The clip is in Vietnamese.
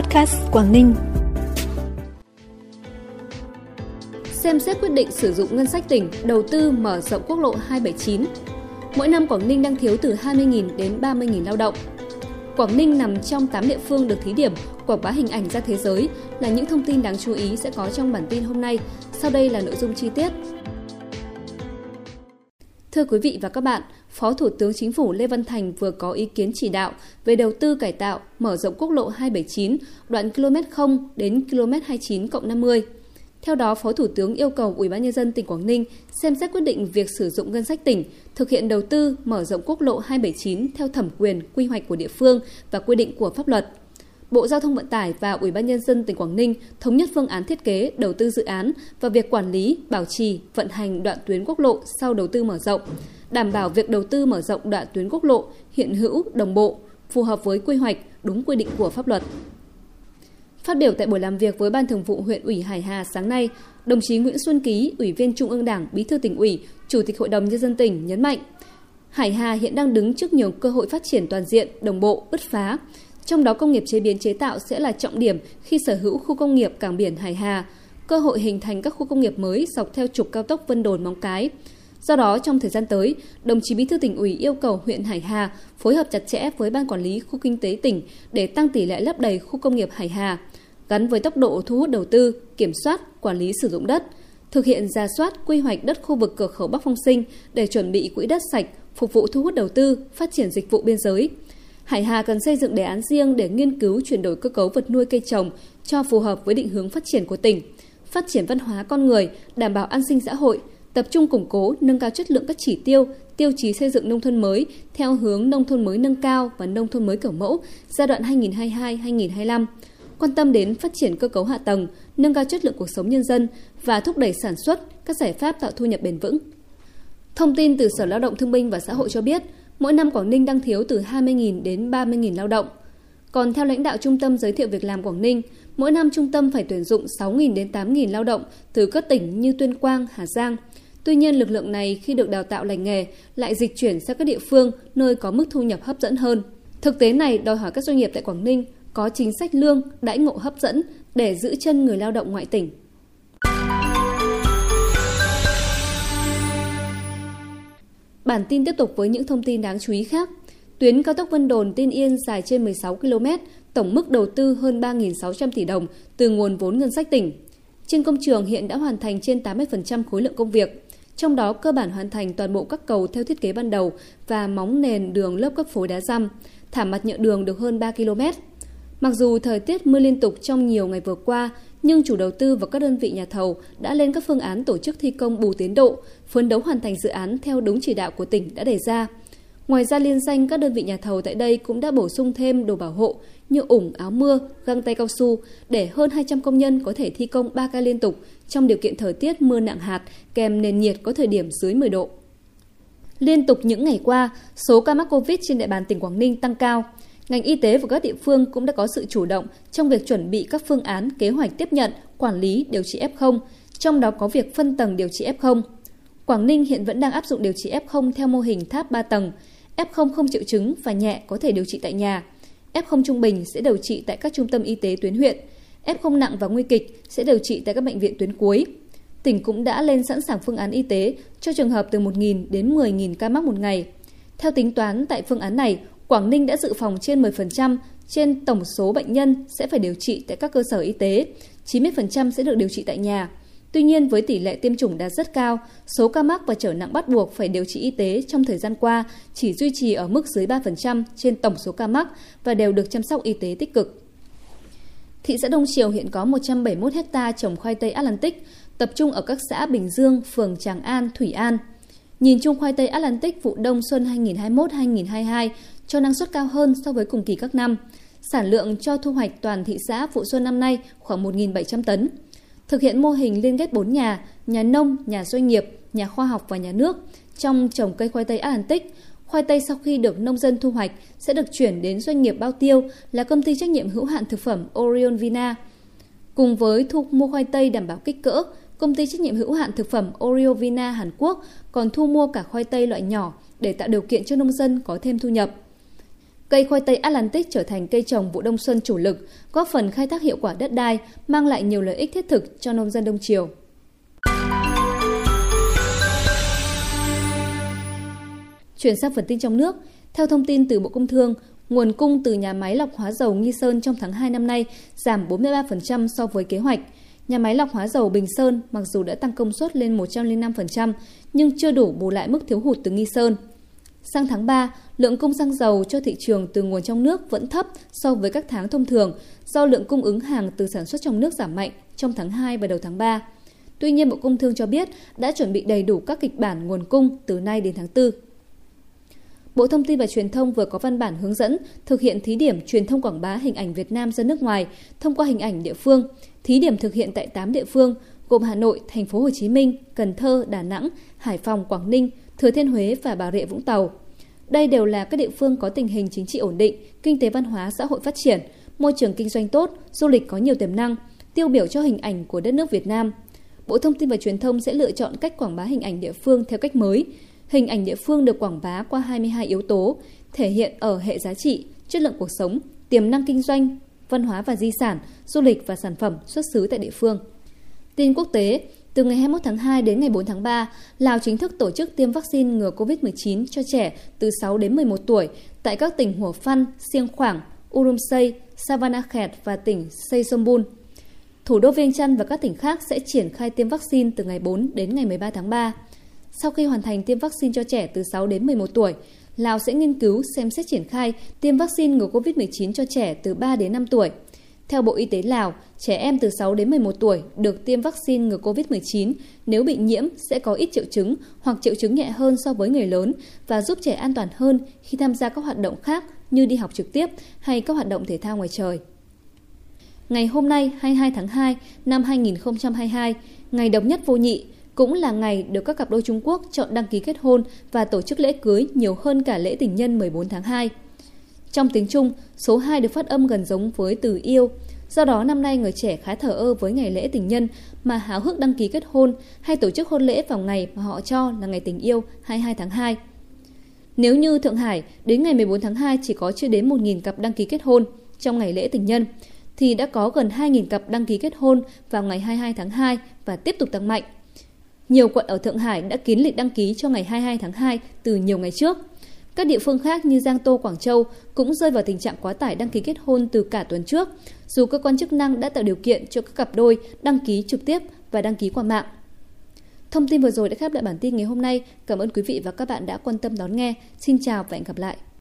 Podcast Quảng Ninh. Xem xét quyết định sử dụng ngân sách tỉnh đầu tư mở rộng quốc lộ 279. Mỗi năm Quảng Ninh đang thiếu từ 20.000 đến 30.000 lao động. Quảng Ninh nằm trong 8 địa phương được thí điểm quảng bá hình ảnh ra thế giới là những thông tin đáng chú ý sẽ có trong bản tin hôm nay. Sau đây là nội dung chi tiết. Thưa quý vị và các bạn, Phó Thủ tướng Chính phủ Lê Văn Thành vừa có ý kiến chỉ đạo về đầu tư cải tạo, mở rộng quốc lộ 279 đoạn km 0 đến km 29 cộng 50. Theo đó, Phó Thủ tướng yêu cầu Ủy ban nhân dân tỉnh Quảng Ninh xem xét quyết định việc sử dụng ngân sách tỉnh thực hiện đầu tư mở rộng quốc lộ 279 theo thẩm quyền quy hoạch của địa phương và quy định của pháp luật. Bộ Giao thông Vận tải và Ủy ban nhân dân tỉnh Quảng Ninh thống nhất phương án thiết kế, đầu tư dự án và việc quản lý, bảo trì, vận hành đoạn tuyến quốc lộ sau đầu tư mở rộng, đảm bảo việc đầu tư mở rộng đoạn tuyến quốc lộ hiện hữu, đồng bộ, phù hợp với quy hoạch, đúng quy định của pháp luật. Phát biểu tại buổi làm việc với Ban Thường vụ huyện ủy Hải Hà sáng nay, đồng chí Nguyễn Xuân Ký, Ủy viên Trung ương Đảng, Bí thư tỉnh ủy, Chủ tịch Hội đồng nhân dân tỉnh nhấn mạnh, Hải Hà hiện đang đứng trước nhiều cơ hội phát triển toàn diện, đồng bộ, bứt phá. Trong đó công nghiệp chế biến chế tạo sẽ là trọng điểm khi sở hữu khu công nghiệp cảng biển Hải Hà, cơ hội hình thành các khu công nghiệp mới dọc theo trục cao tốc Vân Đồn Móng Cái. Do đó, trong thời gian tới, đồng chí Bí thư tỉnh ủy yêu cầu huyện Hải Hà phối hợp chặt chẽ với Ban Quản lý Khu Kinh tế tỉnh để tăng tỷ lệ lấp đầy khu công nghiệp Hải Hà, gắn với tốc độ thu hút đầu tư, kiểm soát, quản lý sử dụng đất, thực hiện ra soát quy hoạch đất khu vực cửa khẩu Bắc Phong Sinh để chuẩn bị quỹ đất sạch, phục vụ thu hút đầu tư, phát triển dịch vụ biên giới. Hải Hà cần xây dựng đề án riêng để nghiên cứu chuyển đổi cơ cấu vật nuôi cây trồng cho phù hợp với định hướng phát triển của tỉnh, phát triển văn hóa con người, đảm bảo an sinh xã hội, tập trung củng cố, nâng cao chất lượng các chỉ tiêu, tiêu chí xây dựng nông thôn mới theo hướng nông thôn mới nâng cao và nông thôn mới kiểu mẫu giai đoạn 2022-2025 quan tâm đến phát triển cơ cấu hạ tầng, nâng cao chất lượng cuộc sống nhân dân và thúc đẩy sản xuất các giải pháp tạo thu nhập bền vững. Thông tin từ Sở Lao động Thương binh và Xã hội cho biết, mỗi năm Quảng Ninh đang thiếu từ 20.000 đến 30.000 lao động. Còn theo lãnh đạo Trung tâm Giới thiệu Việc làm Quảng Ninh, mỗi năm trung tâm phải tuyển dụng 6.000 đến 8.000 lao động từ các tỉnh như Tuyên Quang, Hà Giang. Tuy nhiên, lực lượng này khi được đào tạo lành nghề lại dịch chuyển sang các địa phương nơi có mức thu nhập hấp dẫn hơn. Thực tế này đòi hỏi các doanh nghiệp tại Quảng Ninh có chính sách lương, đãi ngộ hấp dẫn để giữ chân người lao động ngoại tỉnh. Bản tin tiếp tục với những thông tin đáng chú ý khác. Tuyến cao tốc Vân Đồn Tiên Yên dài trên 16 km, tổng mức đầu tư hơn 3.600 tỷ đồng từ nguồn vốn ngân sách tỉnh. Trên công trường hiện đã hoàn thành trên 80% khối lượng công việc, trong đó cơ bản hoàn thành toàn bộ các cầu theo thiết kế ban đầu và móng nền đường lớp cấp phối đá răm, thảm mặt nhựa đường được hơn 3 km. Mặc dù thời tiết mưa liên tục trong nhiều ngày vừa qua, nhưng chủ đầu tư và các đơn vị nhà thầu đã lên các phương án tổ chức thi công bù tiến độ, phấn đấu hoàn thành dự án theo đúng chỉ đạo của tỉnh đã đề ra. Ngoài ra liên danh các đơn vị nhà thầu tại đây cũng đã bổ sung thêm đồ bảo hộ như ủng, áo mưa, găng tay cao su để hơn 200 công nhân có thể thi công 3 ca liên tục trong điều kiện thời tiết mưa nặng hạt kèm nền nhiệt có thời điểm dưới 10 độ. Liên tục những ngày qua, số ca mắc Covid trên địa bàn tỉnh Quảng Ninh tăng cao ngành y tế và các địa phương cũng đã có sự chủ động trong việc chuẩn bị các phương án kế hoạch tiếp nhận, quản lý, điều trị F0, trong đó có việc phân tầng điều trị F0. Quảng Ninh hiện vẫn đang áp dụng điều trị F0 theo mô hình tháp 3 tầng. F0 không triệu chứng và nhẹ có thể điều trị tại nhà. F0 trung bình sẽ điều trị tại các trung tâm y tế tuyến huyện. F0 nặng và nguy kịch sẽ điều trị tại các bệnh viện tuyến cuối. Tỉnh cũng đã lên sẵn sàng phương án y tế cho trường hợp từ 1.000 đến 10.000 ca mắc một ngày. Theo tính toán tại phương án này, Quảng Ninh đã dự phòng trên 10% trên tổng số bệnh nhân sẽ phải điều trị tại các cơ sở y tế, 90% sẽ được điều trị tại nhà. Tuy nhiên, với tỷ lệ tiêm chủng đạt rất cao, số ca mắc và trở nặng bắt buộc phải điều trị y tế trong thời gian qua chỉ duy trì ở mức dưới 3% trên tổng số ca mắc và đều được chăm sóc y tế tích cực. Thị xã Đông Triều hiện có 171 ha trồng khoai tây Atlantic, tập trung ở các xã Bình Dương, phường Tràng An, Thủy An. Nhìn chung khoai tây Atlantic vụ đông xuân 2021-2022 cho năng suất cao hơn so với cùng kỳ các năm. Sản lượng cho thu hoạch toàn thị xã vụ xuân năm nay khoảng 1.700 tấn. Thực hiện mô hình liên kết bốn nhà, nhà nông, nhà doanh nghiệp, nhà khoa học và nhà nước trong trồng cây khoai tây Atlantic, khoai tây sau khi được nông dân thu hoạch sẽ được chuyển đến doanh nghiệp bao tiêu là công ty trách nhiệm hữu hạn thực phẩm Orion Vina. Cùng với thu mua khoai tây đảm bảo kích cỡ, công ty trách nhiệm hữu hạn thực phẩm Oreo Vina Hàn Quốc còn thu mua cả khoai tây loại nhỏ để tạo điều kiện cho nông dân có thêm thu nhập. Cây khoai tây Atlantic trở thành cây trồng vụ đông xuân chủ lực, góp phần khai thác hiệu quả đất đai, mang lại nhiều lợi ích thiết thực cho nông dân Đông Triều. Chuyển sang phần tin trong nước, theo thông tin từ Bộ Công Thương, nguồn cung từ nhà máy lọc hóa dầu Nghi Sơn trong tháng 2 năm nay giảm 43% so với kế hoạch. Nhà máy lọc hóa dầu Bình Sơn mặc dù đã tăng công suất lên 105% nhưng chưa đủ bù lại mức thiếu hụt từ Nghi Sơn. Sang tháng 3, lượng cung xăng dầu cho thị trường từ nguồn trong nước vẫn thấp so với các tháng thông thường do lượng cung ứng hàng từ sản xuất trong nước giảm mạnh trong tháng 2 và đầu tháng 3. Tuy nhiên, Bộ Công Thương cho biết đã chuẩn bị đầy đủ các kịch bản nguồn cung từ nay đến tháng 4. Bộ Thông tin và Truyền thông vừa có văn bản hướng dẫn thực hiện thí điểm truyền thông quảng bá hình ảnh Việt Nam ra nước ngoài thông qua hình ảnh địa phương. Thí điểm thực hiện tại 8 địa phương gồm Hà Nội, Thành phố Hồ Chí Minh, Cần Thơ, Đà Nẵng, Hải Phòng, Quảng Ninh, Thừa Thiên Huế và Bà Rịa Vũng Tàu. Đây đều là các địa phương có tình hình chính trị ổn định, kinh tế văn hóa xã hội phát triển, môi trường kinh doanh tốt, du lịch có nhiều tiềm năng, tiêu biểu cho hình ảnh của đất nước Việt Nam. Bộ Thông tin và Truyền thông sẽ lựa chọn cách quảng bá hình ảnh địa phương theo cách mới, Hình ảnh địa phương được quảng bá qua 22 yếu tố, thể hiện ở hệ giá trị, chất lượng cuộc sống, tiềm năng kinh doanh, văn hóa và di sản, du lịch và sản phẩm xuất xứ tại địa phương. Tin quốc tế, từ ngày 21 tháng 2 đến ngày 4 tháng 3, Lào chính thức tổ chức tiêm vaccine ngừa COVID-19 cho trẻ từ 6 đến 11 tuổi tại các tỉnh Hủa Phăn, Siêng Khoảng, Urumqi, Savanakhet và tỉnh Seysombun. Thủ đô Viêng Chăn và các tỉnh khác sẽ triển khai tiêm vaccine từ ngày 4 đến ngày 13 tháng 3. Sau khi hoàn thành tiêm vaccine cho trẻ từ 6 đến 11 tuổi, Lào sẽ nghiên cứu xem xét triển khai tiêm vaccine ngừa COVID-19 cho trẻ từ 3 đến 5 tuổi. Theo Bộ Y tế Lào, trẻ em từ 6 đến 11 tuổi được tiêm vaccine ngừa COVID-19 nếu bị nhiễm sẽ có ít triệu chứng hoặc triệu chứng nhẹ hơn so với người lớn và giúp trẻ an toàn hơn khi tham gia các hoạt động khác như đi học trực tiếp hay các hoạt động thể thao ngoài trời. Ngày hôm nay 22 tháng 2 năm 2022, ngày độc nhất vô nhị, cũng là ngày được các cặp đôi Trung Quốc chọn đăng ký kết hôn và tổ chức lễ cưới nhiều hơn cả lễ tình nhân 14 tháng 2. Trong tiếng Trung, số 2 được phát âm gần giống với từ yêu, do đó năm nay người trẻ khá thờ ơ với ngày lễ tình nhân mà háo hức đăng ký kết hôn hay tổ chức hôn lễ vào ngày mà họ cho là ngày tình yêu 22 tháng 2. Nếu như Thượng Hải đến ngày 14 tháng 2 chỉ có chưa đến 1.000 cặp đăng ký kết hôn trong ngày lễ tình nhân, thì đã có gần 2.000 cặp đăng ký kết hôn vào ngày 22 tháng 2 và tiếp tục tăng mạnh. Nhiều quận ở Thượng Hải đã kín lịch đăng ký cho ngày 22 tháng 2 từ nhiều ngày trước. Các địa phương khác như Giang Tô, Quảng Châu cũng rơi vào tình trạng quá tải đăng ký kết hôn từ cả tuần trước, dù cơ quan chức năng đã tạo điều kiện cho các cặp đôi đăng ký trực tiếp và đăng ký qua mạng. Thông tin vừa rồi đã khép lại bản tin ngày hôm nay. Cảm ơn quý vị và các bạn đã quan tâm đón nghe. Xin chào và hẹn gặp lại.